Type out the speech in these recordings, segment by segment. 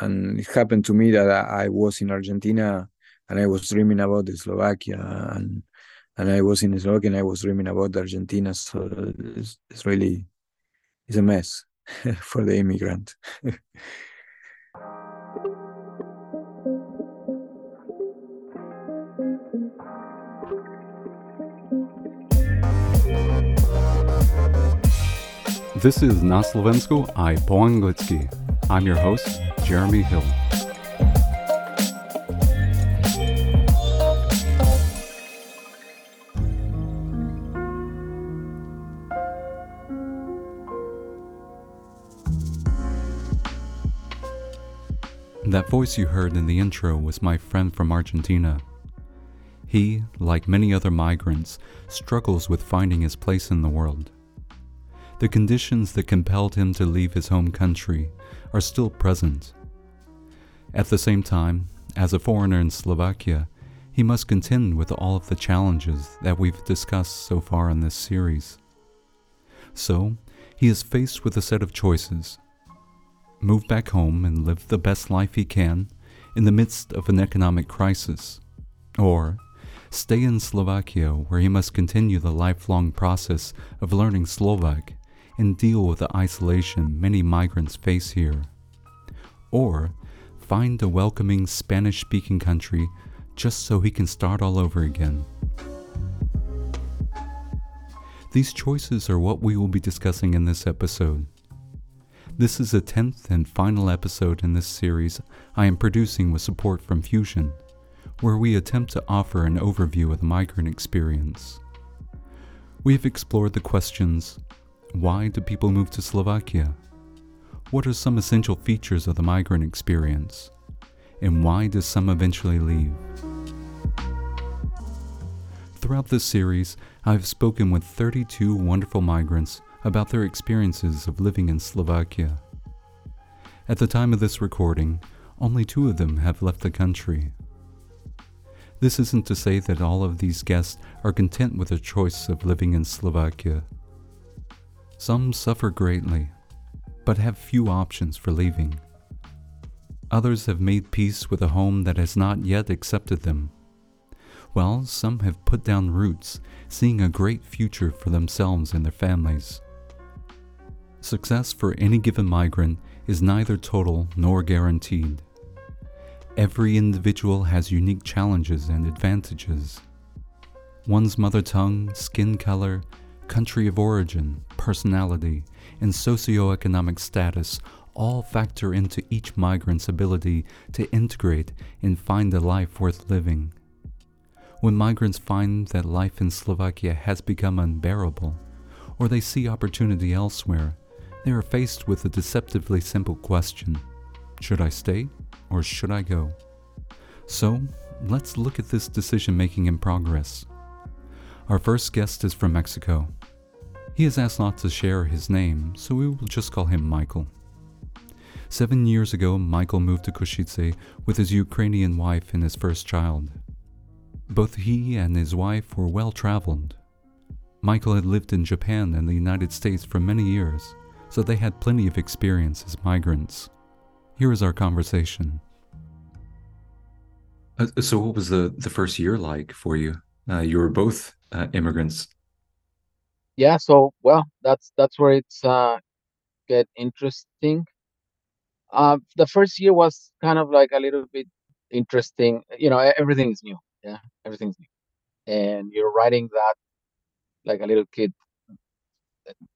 and it happened to me that I, was in Argentina and I was dreaming about Slovakia and and I was in Slovakia and I was dreaming about Argentina. So it's, it's really it's a mess for the immigrant. This is Na Slovensko i po anglicky. I'm your host, Jeremy Hill. That voice you heard in the intro was my friend from Argentina. He, like many other migrants, struggles with finding his place in the world. The conditions that compelled him to leave his home country are still present. At the same time, as a foreigner in Slovakia, he must contend with all of the challenges that we've discussed so far in this series. So, he is faced with a set of choices move back home and live the best life he can in the midst of an economic crisis, or stay in Slovakia where he must continue the lifelong process of learning Slovak and deal with the isolation many migrants face here. Or find a welcoming Spanish speaking country just so he can start all over again. These choices are what we will be discussing in this episode. This is the 10th and final episode in this series I am producing with support from Fjuzn, where we attempt to offer an overview of the migrant experience. We have explored the questions why do people move to Slovakia? What are some essential features of the migrant experience? And why do some eventually leave? Throughout this series, I've spoken with 32 wonderful migrants about their experiences of living in Slovakia. At the time of this recording, only two of them have left the country. This isn't to say that all of these guests are content with their choice of living in Slovakia. Some suffer greatly, but have few options for leaving. Others have made peace with a home that has not yet accepted them. While some have put down roots, seeing a great future for themselves and their families. Success for any given migrant is neither total nor guaranteed. Every individual has unique challenges and advantages. One's mother tongue, skin color, country of origin, personality, and socioeconomic status all factor into each migrant's ability to integrate and find a life worth living. When migrants find that life in Slovakia has become unbearable, or they see opportunity elsewhere, they are faced with a deceptively simple question Should I stay or should I go? So, let's look at this decision making in progress. Our first guest is from Mexico. He has asked not to share his name, so we will just call him Michael. Seven years ago, Michael moved to Košice with his Ukrainian wife and his first child. Both he and his wife were well traveled. Michael had lived in Japan and the United States for many years, so they had plenty of experience as migrants. Here is our conversation. Uh, so, what was the, the first year like for you? Uh, you were both uh, immigrants yeah so well that's that's where it's uh get interesting. Uh the first year was kind of like a little bit interesting you know everything is new yeah everything's new. And you're writing that like a little kid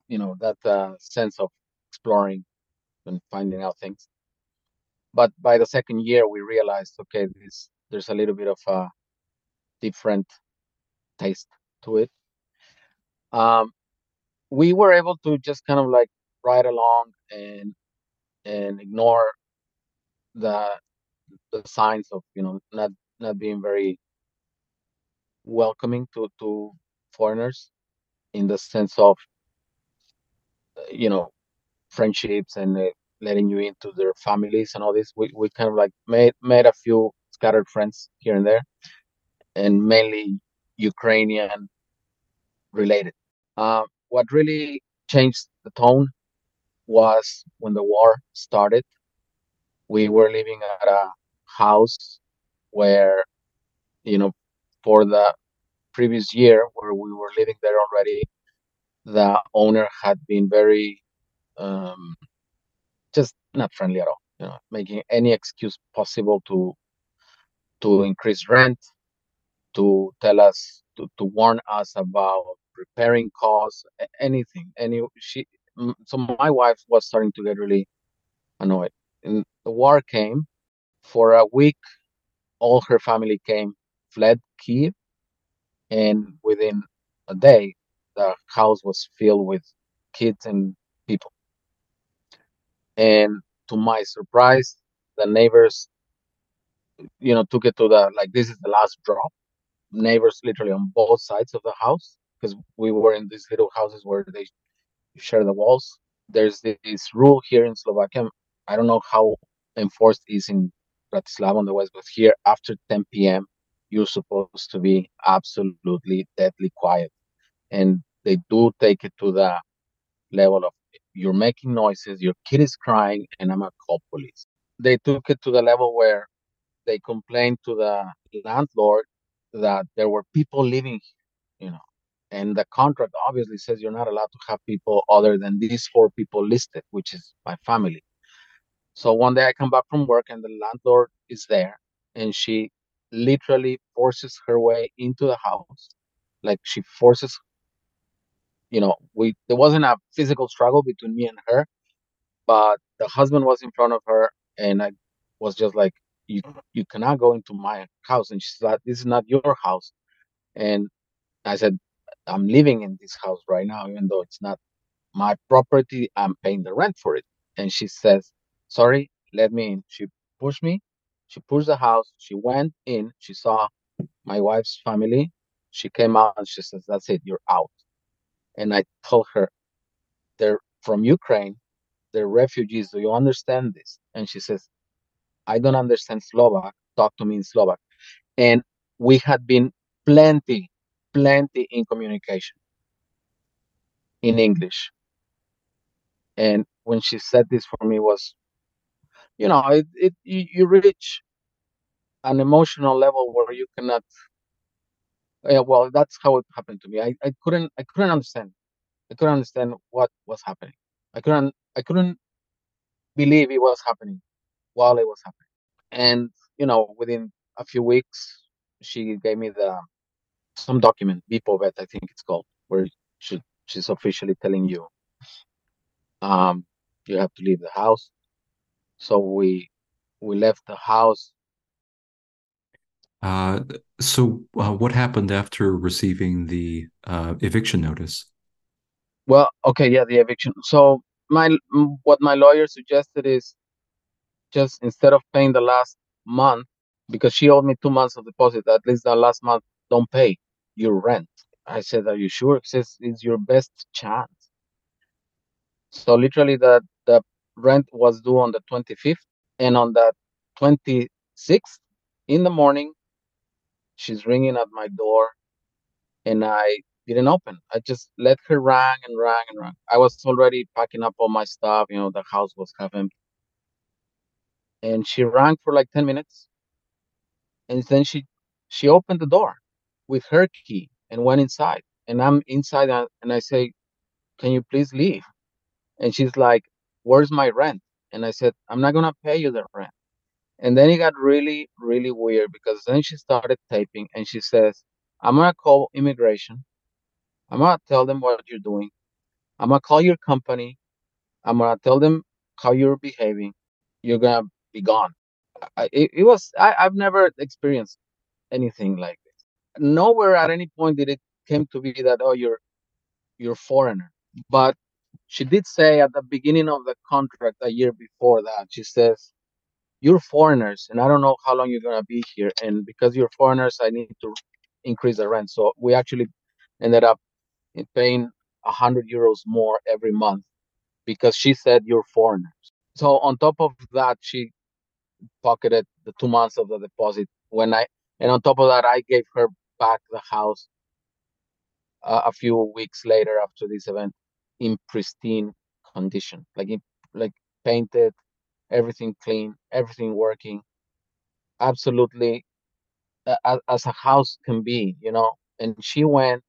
you know that uh, sense of exploring and finding out things. But by the second year we realized okay this there's a little bit of a different taste to it um, we were able to just kind of like ride along and and ignore the the signs of you know not not being very welcoming to to foreigners in the sense of you know friendships and uh, letting you into their families and all this. We, we kind of like made made a few scattered friends here and there and mainly ukrainian related uh, what really changed the tone was when the war started, we were living at a house where, you know, for the previous year where we were living there already, the owner had been very um, just not friendly at all. You know, making any excuse possible to to increase rent, to tell us to, to warn us about repairing costs, anything. Any she so my wife was starting to get really annoyed. And the war came. For a week, all her family came, fled Kiev, and within a day, the house was filled with kids and people. And to my surprise, the neighbors, you know, took it to the like this is the last drop. Neighbors literally on both sides of the house because we were in these little houses where they share the walls. There's this rule here in Slovakia. I don't know how enforced is in Bratislava on the west, but here after 10 p.m. you're supposed to be absolutely deadly quiet, and they do take it to the level of you're making noises, your kid is crying, and I'm gonna call police. They took it to the level where they complained to the landlord that there were people living, here, you know, and the contract obviously says you're not allowed to have people other than these four people listed, which is my family. So one day I come back from work and the landlord is there, and she literally forces her way into the house, like she forces. You know, we there wasn't a physical struggle between me and her, but the husband was in front of her, and I was just like, "You you cannot go into my house," and she said, "This is not your house," and I said, I'm living in this house right now, even though it's not my property, I'm paying the rent for it. And she says, Sorry, let me in. She pushed me. She pushed the house. She went in. She saw my wife's family. She came out and she says, That's it, you're out. And I told her, They're from Ukraine. They're refugees. Do you understand this? And she says, I don't understand Slovak. Talk to me in Slovak. And we had been plenty plenty in communication in English. And when she said this for me was, you know, it, it you, reach an emotional level where you cannot. Yeah, well, that's how it happened to me. I, I couldn't I couldn't understand. I couldn't understand what was happening. I couldn't I couldn't believe it was happening while it was happening. And you know, within a few weeks, she gave me the some document, Výpoveď, I think it's called, where she, she's officially telling you um, you have to leave the house. So we we left the house. Uh, so uh, what happened after receiving the uh, eviction notice? Well, okay, yeah, the eviction. So my what my lawyer suggested is just instead of paying the last month because she owed me two months of deposit, at least the last month don't pay your rent. I said, Are you sure? He says, It's your best chance. So literally the, the rent was due on the 25th and on the 26th in the morning, she's ringing at my door and I didn't open. I just let her ring and ring and ring. I was already packing up all my stuff, you know, the house was half empty. And she rang for like 10 minutes. And then she she opened the door with her key and went inside. And I'm inside uh, and I say, Can you please leave? And she's like, Where's my rent? And I said, I'm not going to pay you the rent. And then it got really, really weird because then she started taping and she says, I'm going to call immigration. I'm going to tell them what you're doing. I'm going to call your company. I'm going to tell them how you're behaving. You're going to be gone. I, it, it was, I, I've never experienced anything like nowhere at any point did it came to be that oh you're you're foreigner. But she did say at the beginning of the contract a year before that she says you're foreigners and i don't know how long you're going to be here and because you're foreigners i need to increase the rent. So we actually ended up paying 100 euros more every month because she said you're foreigners. So on top of that she pocketed the two months of the deposit when i and on top of that i gave her back the house uh, a few weeks later after this event in pristine condition, like in, like painted everything clean, everything working, absolutely uh, as a house can be, you know. And she went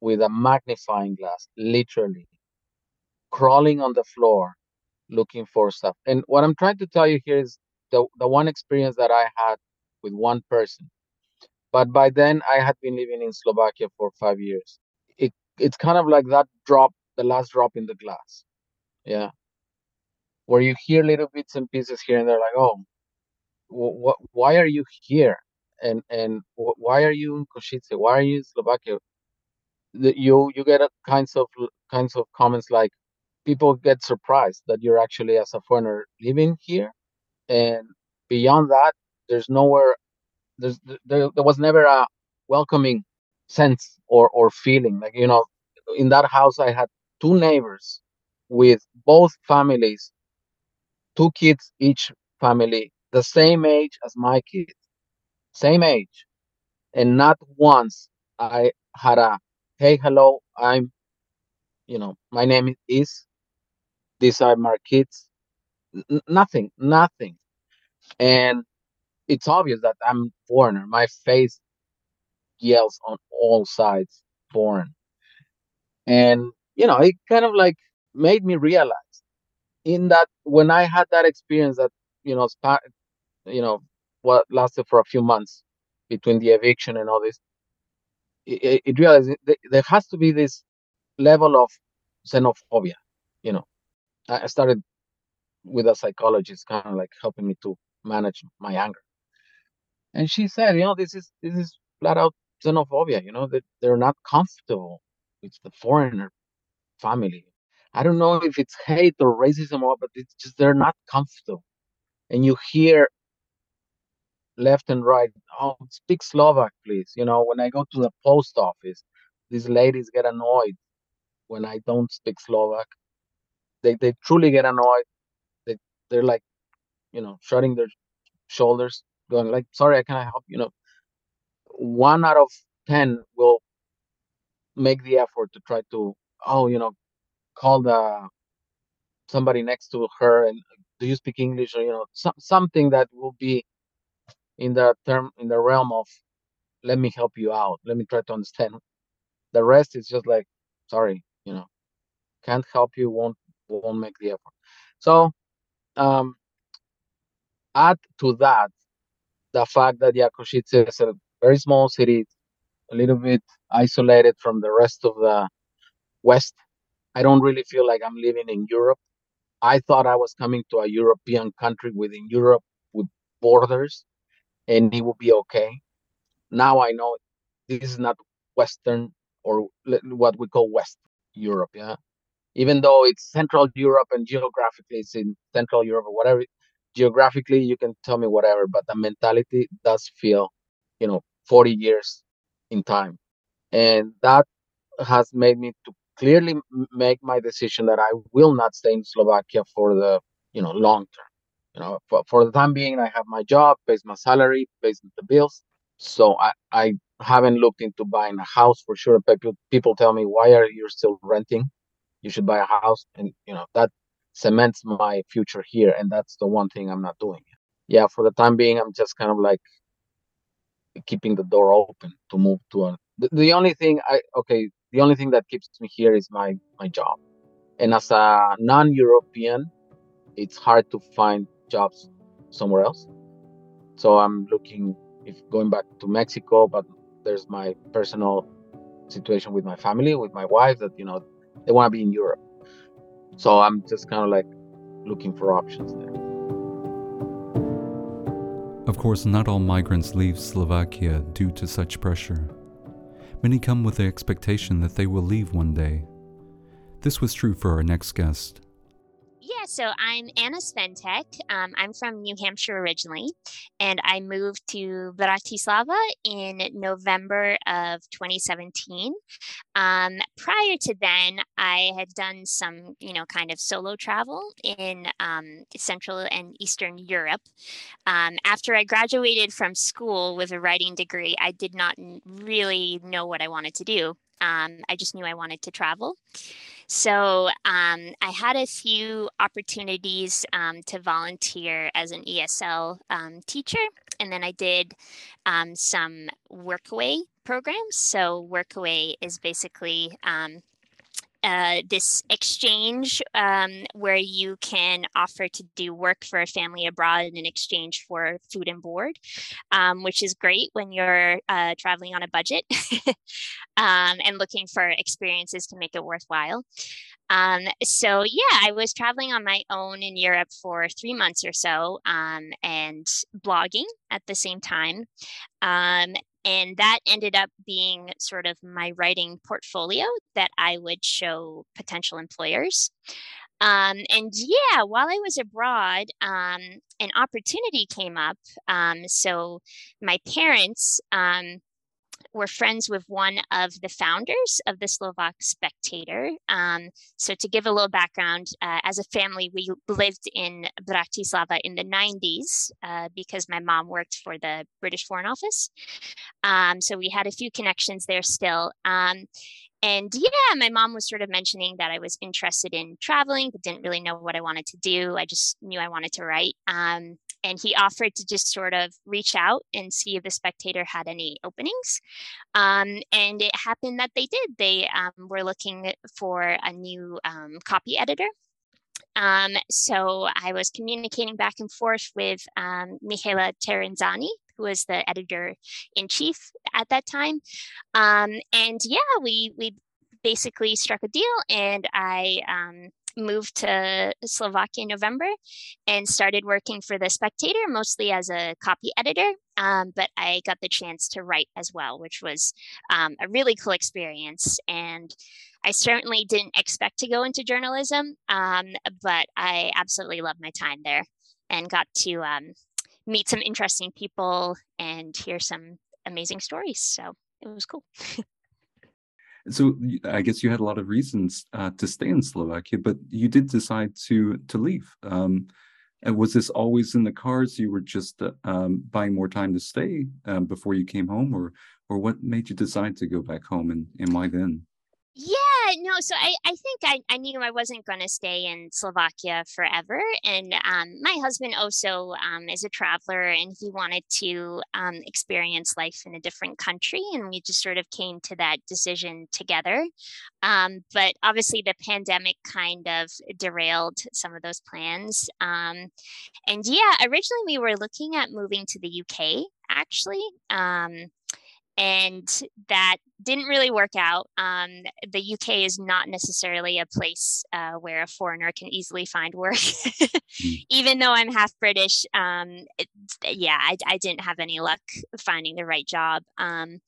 with a magnifying glass, literally crawling on the floor, looking for stuff. And what I'm trying to tell you here is the the one experience that I had with one person. But by then, I had been living in Slovakia for five years. It it's kind of like that drop, the last drop in the glass. Yeah, where you hear little bits and pieces here and there, like, oh, what? Why are you here? And and why are you in Košice? Why are you in Slovakia? The, you you get a kinds of kinds of comments like, people get surprised that you're actually as a foreigner living here, and beyond that, there's nowhere. There's there, there was never a welcoming sense or or feeling like you know in that house i had two neighbors with both families two kids each family the same age as my kids same age. And not once i had a hey hello i'm you know my name is these are my kids. N- nothing nothing. And it's obvious that i'm foreigner. My face yells on all sides foreign. And you know it kind of like made me realize in that when i had that experience that you know spa- you know what lasted for a few months between the eviction and all this it, it realized there has to be this level of xenophobia you know. I started with a psychologist kind of like helping me to manage my anger and she said you know this is this is flat out xenophobia you know that they're not comfortable with the foreigner family. I don't know if it's hate or racism or but it's just they're not comfortable. And you hear left and right oh speak slovak please. You know when i go to the post office these ladies get annoyed when i don't speak slovak. They, they truly get annoyed. They, they're like you know shrugging their shoulders going like sorry i cannot help you know. One out of ten will make the effort to try to oh you know call the somebody next to her and do you speak english? or you know some, something that will be in the term in the realm of let me help you out. Let me try to understand. The rest is just like sorry you know can't help you won't won't make the effort. So um add to that the fact that Košice is a very small city a little bit isolated from the rest of the west i don't really feel like i'm living in europe. I thought i was coming to a european country within europe with borders and it will be okay. Now i know this is not western or what we call west europe yeah? Even though it's central europe and geographically it's in central europe or whatever geographically you can tell me whatever but the mentality does feel you know 40 years in time. And that has made me to clearly make my decision that i will not stay in slovakia for the you know long term. You know for, for the time being i have my job pays my salary pays the bills. So i i haven't looked into buying a house for sure. People people tell me why are you still renting? You should buy a house. And you know that cements my future here and that's the one thing i'm not doing. Yeah for the time being i'm just kind of like keeping the door open to move to a the, the only thing i okay the only thing that keeps me here is my my job. And as a non-european it's hard to find jobs somewhere else. So i'm looking if going back to mexico but there's my personal situation with my family with my wife that you know they want to be in europe so i'm just kind of like looking for options there of course, not all migrants leave Slovakia due to such pressure. Many come with the expectation that they will leave one day. This was true for our next guest. Yeah, so I'm Anna Sventek. Um, I'm from New Hampshire originally, and I moved to Bratislava in November of 2017. Um, prior to then, I had done some, you know, kind of solo travel in um, Central and Eastern Europe. Um, after I graduated from school with a writing degree, I did not really know what I wanted to do. Um, I just knew I wanted to travel. So um, I had a few opportunities um, to volunteer as an ESL um, teacher, and then I did um, some workaway programs. So workaway is basically um, uh, this exchange um, where you can offer to do work for a family abroad in exchange for food and board, um, which is great when you're uh, traveling on a budget um, and looking for experiences to make it worthwhile. Um, so yeah, I was traveling on my own in Europe for three months or so um, and blogging at the same time. Um, and that ended up being sort of my writing portfolio that I would show potential employers. Um, and yeah, while I was abroad, um, an opportunity came up. Um, so my parents um, were friends with one of the founders of the Slovak Spectator. Um, so, to give a little background, uh, as a family, we lived in Bratislava in the 90s uh, because my mom worked for the British Foreign Office. Um, so, we had a few connections there still. Um, and yeah, my mom was sort of mentioning that I was interested in traveling, but didn't really know what I wanted to do. I just knew I wanted to write. Um, and he offered to just sort of reach out and see if the spectator had any openings um, and it happened that they did they um, were looking for a new um, copy editor um, so I was communicating back and forth with um, Michaela Terenzani, who was the editor in chief at that time. Um, and yeah, we we basically struck a deal, and I um, moved to Slovakia in November and started working for The Spectator, mostly as a copy editor. Um, but I got the chance to write as well, which was um, a really cool experience. And I certainly didn't expect to go into journalism, um, but I absolutely loved my time there and got to um, meet some interesting people and hear some amazing stories. So it was cool. So I guess you had a lot of reasons uh, to stay in Slovakia, but you did decide to to leave. Um, and was this always in the cards? You were just uh, um, buying more time to stay um, before you came home, or or what made you decide to go back home, and, and why then? No. So I, I think I, I knew I wasn't going to stay in Slovakia forever. And um, my husband also um, is a traveler and he wanted to um, experience life in a different country. And we just sort of came to that decision together. Um, but obviously, the pandemic kind of derailed some of those plans. Um, and yeah, originally we were looking at moving to the UK actually. Um, and that didn't really work out. Um, the UK is not necessarily a place uh, where a foreigner can easily find work. mm. Even though I'm half British, um, it, yeah, I, I, didn't have any luck finding the right job. Um,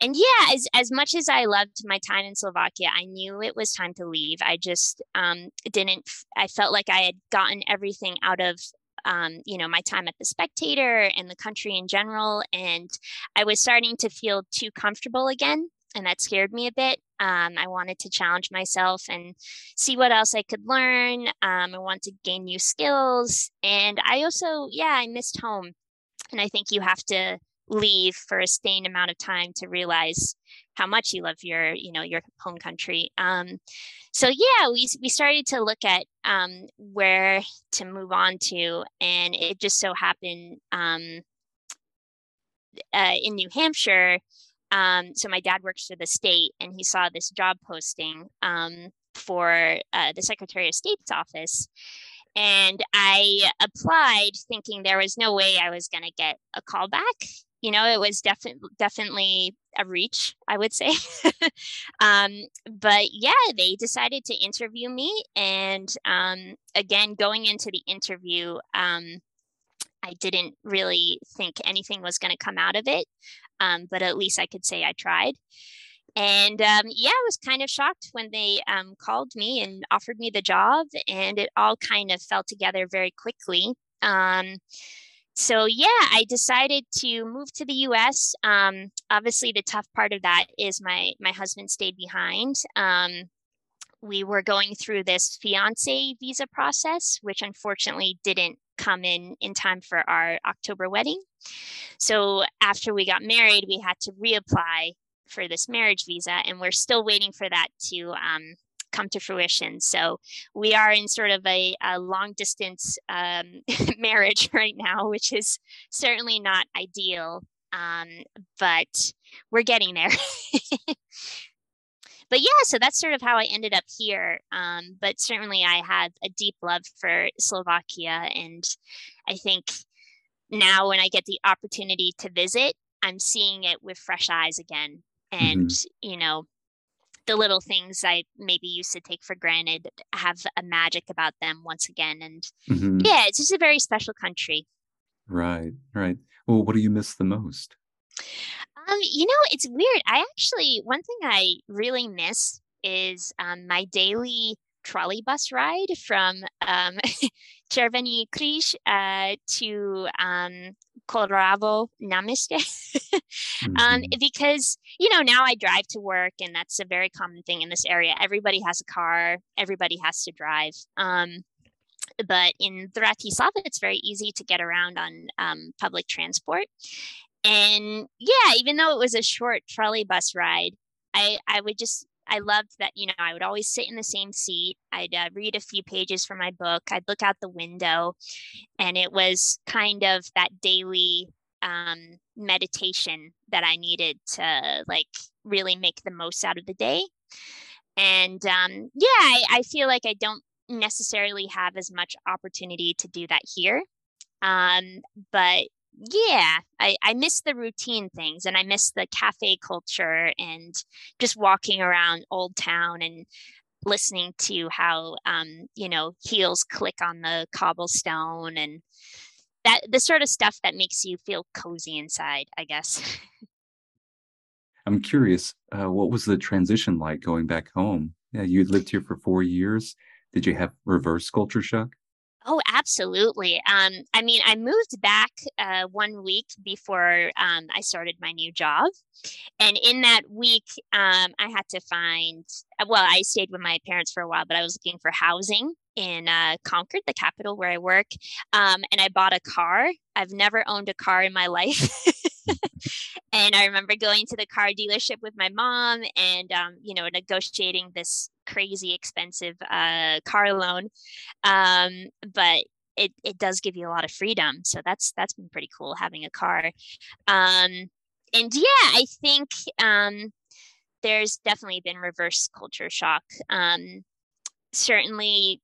and yeah, as, as much as I loved my time in Slovakia, I knew it was time to leave. I just um, didn't, I felt like I had gotten everything out of um, you know, my time at the Spectator and the country in general. And I was starting to feel too comfortable again. And that scared me a bit. Um, I wanted to challenge myself and see what else I could learn. Um, I want to gain new skills. And I also, yeah, I missed home. And I think you have to leave for a sustained amount of time to realize how much you love your you know your home country. Um, so yeah we, we started to look at um, where to move on to and it just so happened um, uh, in new hampshire um, so my dad works for the state and he saw this job posting um, for uh, the secretary of state's office. And I applied thinking there was no way I was going to get a call back you know, it was definitely definitely a reach, I would say. um, but yeah, they decided to interview me, and um, again, going into the interview, um, I didn't really think anything was going to come out of it, um, but at least I could say I tried. And um, yeah, I was kind of shocked when they um, called me and offered me the job, and it all kind of fell together very quickly. Um, so yeah, I decided to move to the U.S. Um, obviously, the tough part of that is my my husband stayed behind. Um, we were going through this fiance visa process, which unfortunately didn't come in in time for our October wedding. So after we got married, we had to reapply for this marriage visa, and we're still waiting for that to um, come to fruition. So we are in sort of a, a long distance um, marriage right now, which is certainly not ideal, um, but we're getting there. but yeah, so that's sort of how I ended up here. Um, but certainly I have a deep love for Slovakia. And I think now when I get the opportunity to visit, I'm seeing it with fresh eyes again. And, mm-hmm. you know, the little things I maybe used to take for granted have a magic about them once again. And mm-hmm. yeah, it's just a very special country. Right, right. Well, what do you miss the most? Um, you know, it's weird. I actually one thing I really miss is um, my daily trolley bus ride from um, Červený kríž uh, to um, Kollárovo námestie. um, mm-hmm. Because, you know, now I drive to work and that's a very common thing in this area. Everybody has a car, everybody has to drive. Um, but in Bratislava, it's very easy to get around on um, public transport. And yeah, even though it was a short trolley bus ride, I, I would just I loved that, you know, I would always sit in the same seat. I'd uh, read a few pages from my book. I'd look out the window, and it was kind of that daily um, meditation that I needed to like really make the most out of the day. And um, yeah, I, I feel like I don't necessarily have as much opportunity to do that here. Um, but yeah, I, I miss the routine things and I miss the cafe culture and just walking around Old Town and listening to how um, you know heels click on the cobblestone and that the sort of stuff that makes you feel cozy inside, I guess. I'm curious, uh, what was the transition like going back home? Yeah, you lived here for four years. Did you have reverse culture shock? Oh, absolutely. Um, I mean, I moved back uh, one week before um, I started my new job. And in that week, um, I had to find, uh, well, I stayed with my parents for a while, but I was looking for housing in uh, Concord, the capital where I work. Um, and I bought a car. I've never owned a car in my life. and I remember going to the car dealership with my mom and, um, you know, negotiating this crazy expensive uh, car loan. Um, but it, it does give you a lot of freedom. So that's, that's been pretty cool having a car. Um, and yeah, I think um, there's definitely been reverse culture shock. Um, certainly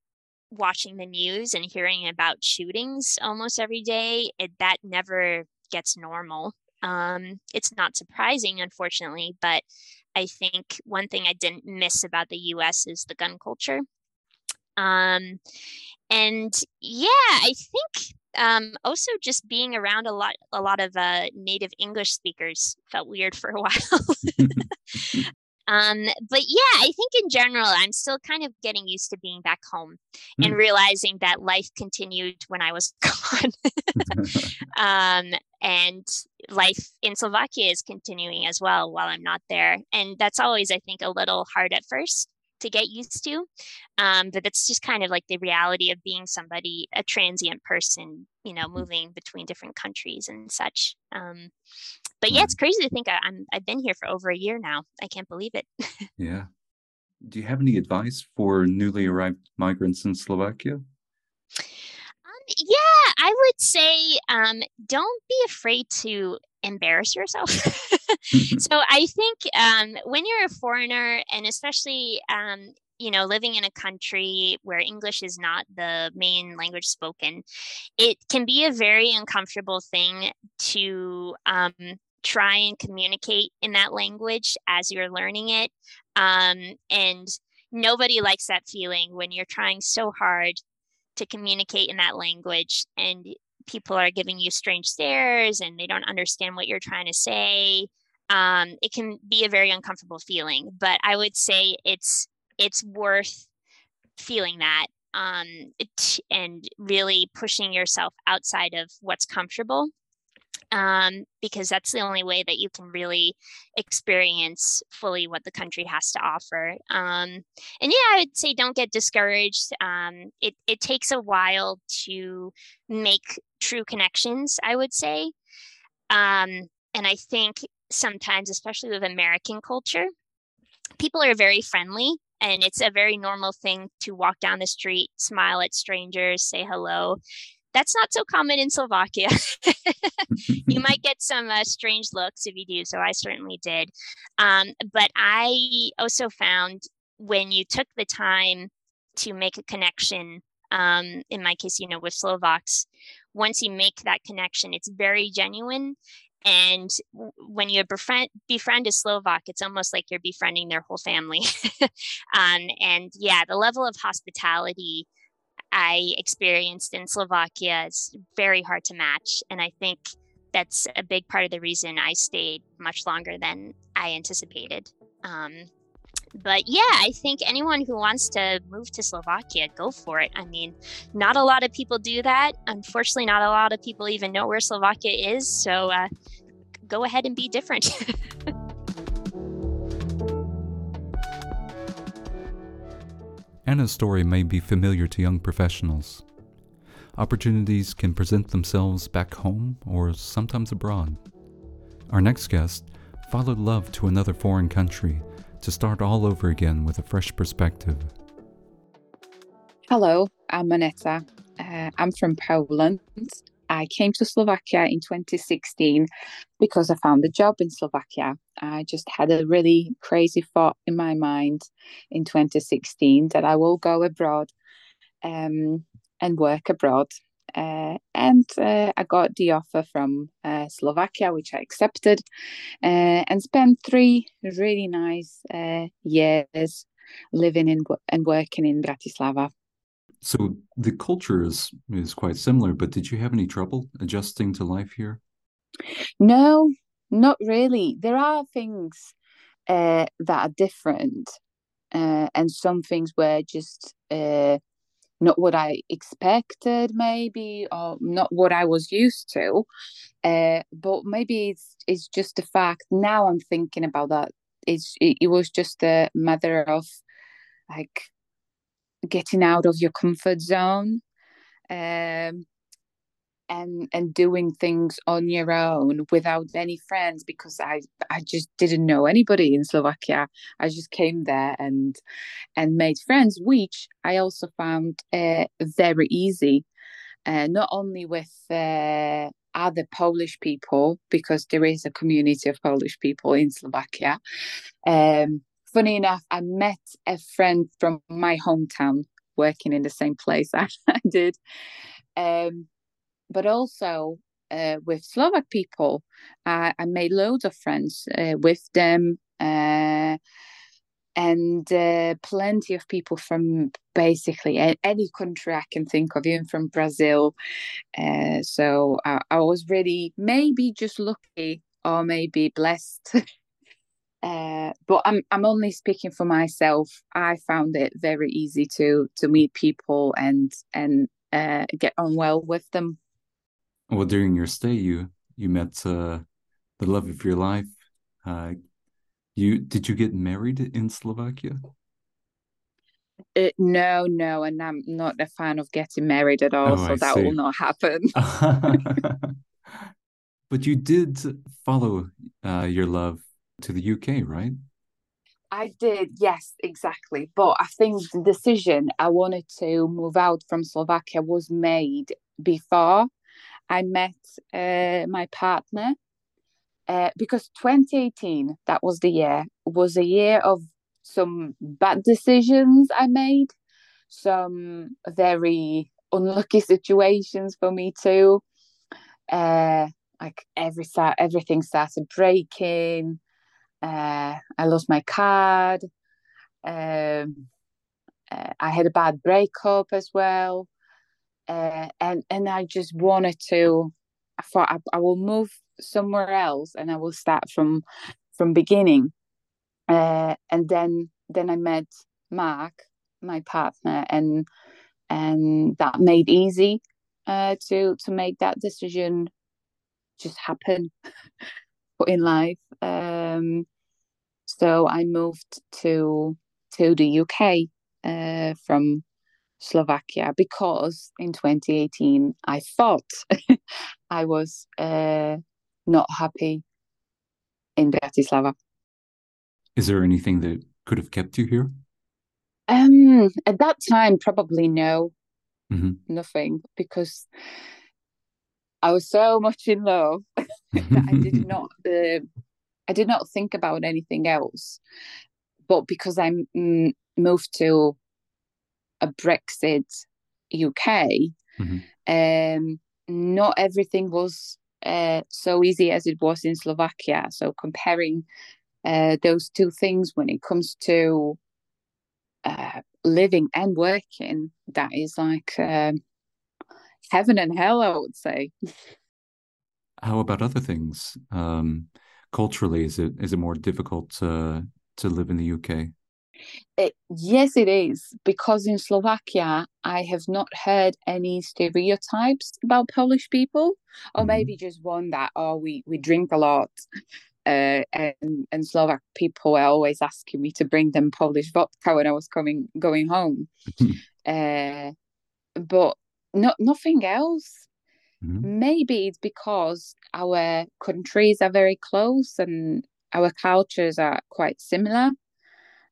watching the news and hearing about shootings almost every day, it, that never gets normal. Um, it's not surprising, unfortunately, but I think one thing I didn't miss about the US is the gun culture. Um, and yeah, I think um, also just being around a lot a lot of uh, native English speakers felt weird for a while. Um, but yeah, I think in general, I'm still kind of getting used to being back home mm. and realizing that life continued when I was gone. um, and life in Slovakia is continuing as well while I'm not there. And that's always, I think, a little hard at first to get used to. Um, but that's just kind of like the reality of being somebody, a transient person, you know, moving between different countries and such. Um, but yeah, it's crazy to think I, I'm I've been here for over a year now. I can't believe it. yeah. Do you have any advice for newly arrived migrants in Slovakia? Um, yeah, I would say um, don't be afraid to embarrass yourself. so I think um, when you're a foreigner, and especially um, you know living in a country where english is not the main language spoken it can be a very uncomfortable thing to um, try and communicate in that language as you're learning it. Um, and nobody likes that feeling when you're trying so hard to communicate in that language and people are giving you strange stares and they don't understand what you're trying to say. Um, it can be a very uncomfortable feeling, but I would say it's it's worth feeling that um, and really pushing yourself outside of what's comfortable um, because that's the only way that you can really experience fully what the country has to offer. Um, and yeah, I would say don't get discouraged. Um, it, it takes a while to make true connections, I would say. Um, and I think sometimes, especially with American culture, people are very friendly and it's a very normal thing to walk down the street, smile at strangers, say hello. That's not so common in Slovakia. you might get some uh, strange looks if you do. So I certainly did. Um, but I also found when you took the time to make a connection, um, in my case, you know, with Slovaks, once you make that connection, it's very genuine. And when you befriend, befriend a Slovak, it's almost like you're befriending their whole family. um, and yeah, the level of hospitality I experienced in Slovakia is very hard to match. And I think that's a big part of the reason I stayed much longer than I anticipated. Um, but yeah, I think anyone who wants to move to Slovakia, go for it. I mean, not a lot of people do that. Unfortunately, not a lot of people even know where Slovakia is. So uh, go ahead and be different. Anna's story may be familiar to young professionals. Opportunities can present themselves back home or sometimes abroad. Our next guest followed love to another foreign country to start all over again with a fresh perspective. Hello, I'm Aneta. Uh, I'm from Poland. I came to Slovakia in 2016 because I found a job in Slovakia. I just had a really crazy thought in my mind in 2016 that I will go abroad um, and work abroad. Uh, and uh, I got the offer from uh, Slovakia, which I accepted, uh, and spent three really nice uh, years living in and working in Bratislava. So the culture is is quite similar, but did you have any trouble adjusting to life here? No, not really. There are things uh, that are different, and some things were just not what I expected, maybe, or not what I was used to. Uh, but maybe it's it's just the fact. Now I'm thinking about that. It's it, it was just a matter of like getting out of your comfort zone. Um, and and doing things on your own without any friends because I I just didn't know anybody in Slovakia. I just came there and and made friends, which I also found uh, very easy. Uh, not only with uh, other Polish people because there is a community of Polish people in Slovakia. Um, funny enough, I met a friend from my hometown working in the same place I, I did. Um, but also uh, with Slovak people, I, I made loads of friends uh, with them. Uh, and uh, plenty of people from basically any country I can think of, even from Brazil. Uh, so I, I, was really maybe just lucky or maybe blessed. Uh, but I'm I'm only speaking for myself. I found it very easy to to meet people and and get on well with them well during your stay you you met uh, the love of your life uh, you did you get married in slovakia uh, no no and i'm not a fan of getting married at all oh, so I that see. will not happen but you did follow uh, your love to the uk right I did, yes, exactly. But I think the decision I wanted to move out from Slovakia was made before I met uh, my partner uh, because 2018, that was the year, was a year of some bad decisions I made, some very unlucky situations for me too. Uh, like every everything started breaking. Uh, I lost my card. Um, uh, I had a bad breakup as well uh, and and I just wanted to. I thought I, I, will move somewhere else and I will start from from beginning. Uh, and then then I met Mark, my partner, and and that made easy uh, to to make that decision just happen in life. Um, so I moved to to the UK uh, from Slovakia because in 2018 I thought I was uh, not happy in Bratislava. Is there anything that could have kept you here? Um, at that time, probably no, Mhm. nothing, because I was so much in love that I did not, uh, I did not think about anything else. But because I mm, moved to a Brexit UK, Mhm. um, not everything was uh, so easy as it was in Slovakia. So comparing uh, those two things when it comes to uh, living and working, that is like um, heaven and hell, I would say. How about other things? Um, culturally, is it is it more difficult to to live in the UK? It, yes, it is because in Slovakia, I have not heard any stereotypes about Polish people, or Mhm. maybe just one that oh, we we drink a lot, uh, and and Slovak people were always asking me to bring them Polish vodka when I was coming going home, uh, but not nothing else. Mhm. Maybe it's because our countries are very close and our cultures are quite similar.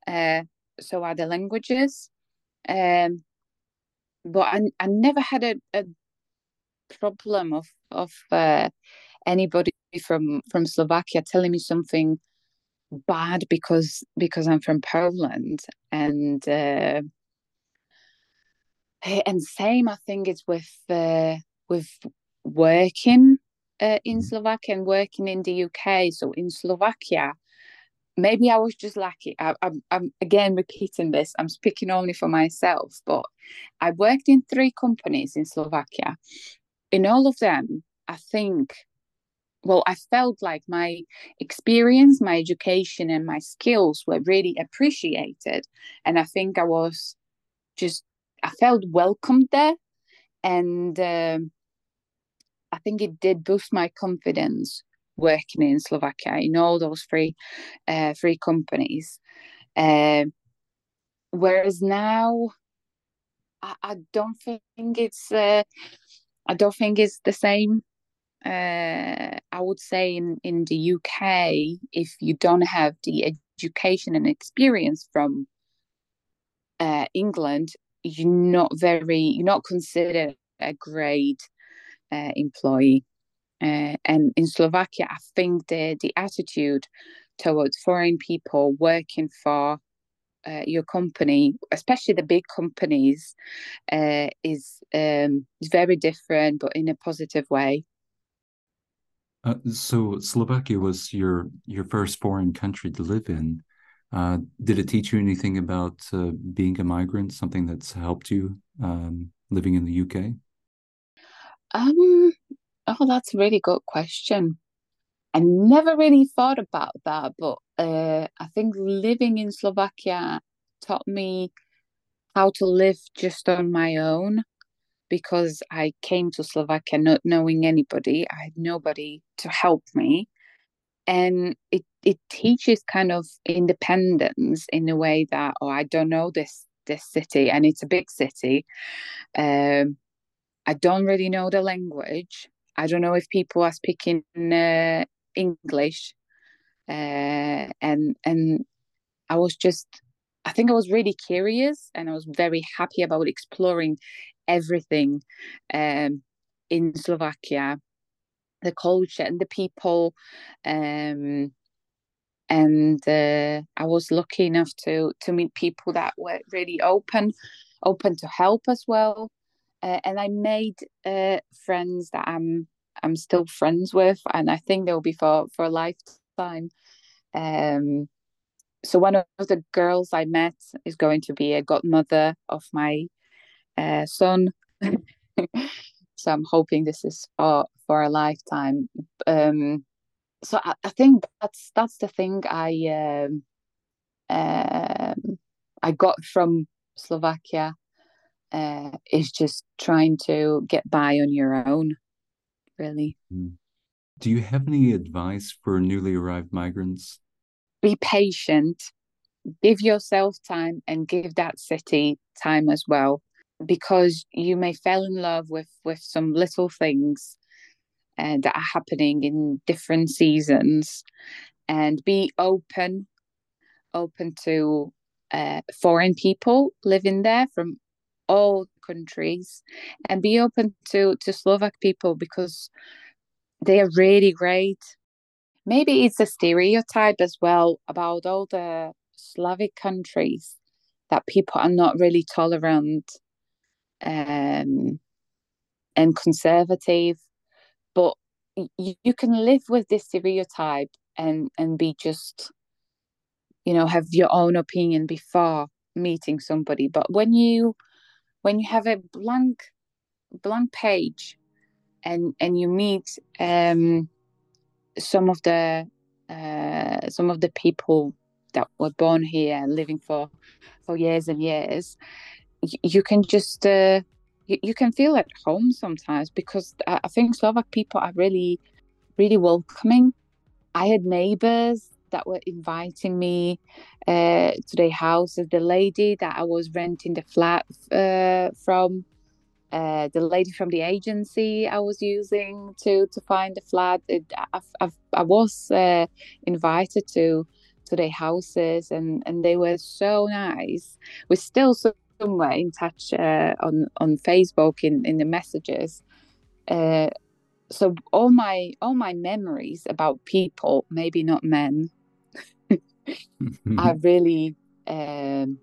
Uh, so are the languages. Um, but I, I never had a, a problem of of uh, anybody from from Slovakia telling me something bad because because I'm from Poland and uh, and same I think it's with uh, with working uh, in Mhm. Slovakia and working in the UK. So in Slovakia, maybe I was just lucky. I, I'm, I'm again repeating this. I'm speaking only for myself, but I worked in three companies in Slovakia. In all of them, I think, well, I felt like my experience, my education, and my skills were really appreciated. And I think I was just, I felt welcomed there. And um, I think it did boost my confidence working in Slovakia in all those three uh, three companies. Uh, whereas now, I, I don't think it's uh, I don't think it's the same. Uh, I would say in in the UK, if you don't have the education and experience from uh, England, you're not very you're not considered a great uh, employee. Uh, and in Slovakia, I think the the attitude towards foreign people working for uh, your company, especially the big companies, uh, is um, is very different, but in a positive way. Uh, so Slovakia was your your first foreign country to live in. Uh, did it teach you anything about uh, being a migrant? Something that's helped you um, living in the UK? Um, oh, that's a really good question. I never really thought about that, but uh, I think living in Slovakia taught me how to live just on my own because I came to Slovakia not knowing anybody. I had nobody to help me. And it, it teaches kind of independence in a way that, oh, I don't know this this city and it's a big city. Um, I don't really know the language. I don't know if people are speaking uh, English. Uh, and and I was just I think I was really curious and I was very happy about exploring everything um, in Slovakia, the culture and the people. Um, and uh, I was lucky enough to to meet people that were really open, open to help as well. Uh, and I made uh, friends that I'm I'm still friends with, and I think they'll be for for a lifetime. Um, so one of the girls I met is going to be a godmother of my uh, son. so I'm hoping this is for for a lifetime. Um, so I, I, think that's that's the thing I um, um, I got from Slovakia uh, is just trying to get by on your own, really. Do you have any advice for newly arrived migrants? Be patient, give yourself time, and give that city time as well, because you may fall in love with with some little things uh, that are happening in different seasons, and be open, open to uh, foreign people living there from all countries and be open to to Slovak people because they are really great. Maybe it's a stereotype as well about all the Slavic countries that people are not really tolerant um, and conservative, but you, you can live with this stereotype and and be just you know have your own opinion before meeting somebody but when you when you have a blank blank page and and you meet um some of the uh some of the people that were born here living for for years and years you, you can just uh you, you can feel at home sometimes because I, I think slovak people are really really welcoming. I had neighbors that were inviting me uh, to their houses. The lady that I was renting the flat uh, from, uh, the lady from the agency I was using to to find the flat. It, I've, I've, i was uh, invited to to their houses, and and they were so nice. We're still somewhere in touch uh, on on Facebook in in the messages uh, so all my all my memories about people maybe not men are really um,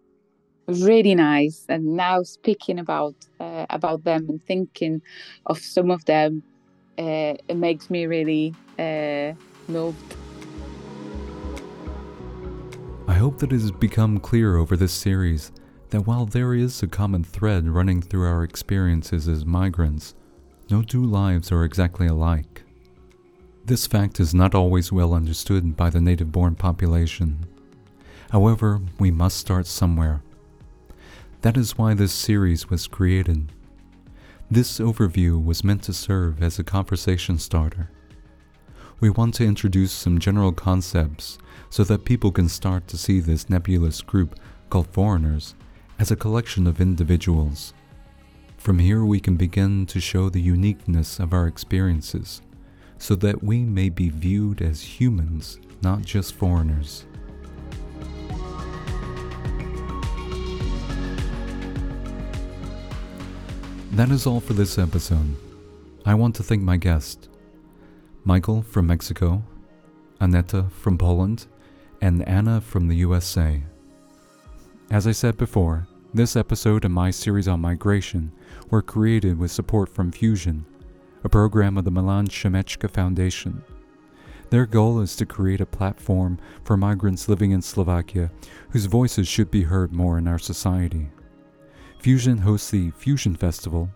really nice. And now speaking about uh, about them and thinking of some of them, uh, it makes me really uh, moved. I hope that it has become clear over this series that while there is a common thread running through our experiences as migrants, no two lives are exactly alike. This fact is not always well understood by the native born population. However, we must start somewhere. That is why this series was created. This overview was meant to serve as a conversation starter. We want to introduce some general concepts so that people can start to see this nebulous group called foreigners as a collection of individuals from here, we can begin to show the uniqueness of our experiences so that we may be viewed as humans, not just foreigners. That is all for this episode. I want to thank my guest, Michael from Mexico, Aneta from Poland, and Anna from the USA. As I said before, this episode and my series on migration were created with support from Fjuzn, a program of the Milan Šimečka Foundation. Their goal is to create a platform for migrants living in Slovakia whose voices should be heard more in our society. Fjuzn hosts the Fjuzn Festival,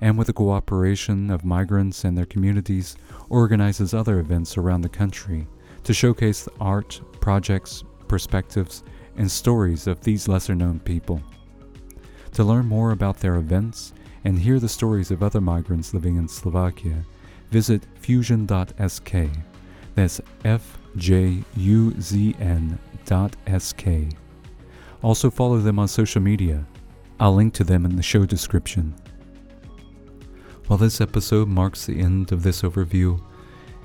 and with the cooperation of migrants and their communities, organizes other events around the country to showcase the art, projects, perspectives, and stories of these lesser known people. To learn more about their events and hear the stories of other migrants living in Slovakia, visit fjuzn.sk. That's F J U Z N dot SK. Also follow them on social media. I'll link to them in the show description. While this episode marks the end of this overview,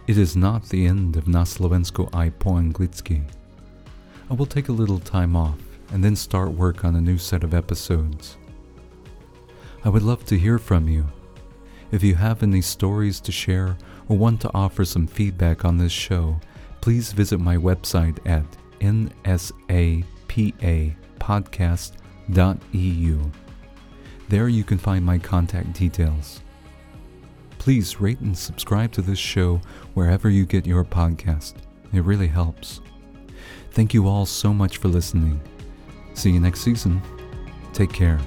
it is not the end of Na Slovensku a po anglicky. I will take a little time off and then start work on a new set of episodes. I would love to hear from you. If you have any stories to share or want to offer some feedback on this show, please visit my website at nsapapodcast.eu. There you can find my contact details. Please rate and subscribe to this show wherever you get your podcast. It really helps. Thank you all so much for listening. See you next season. Take care.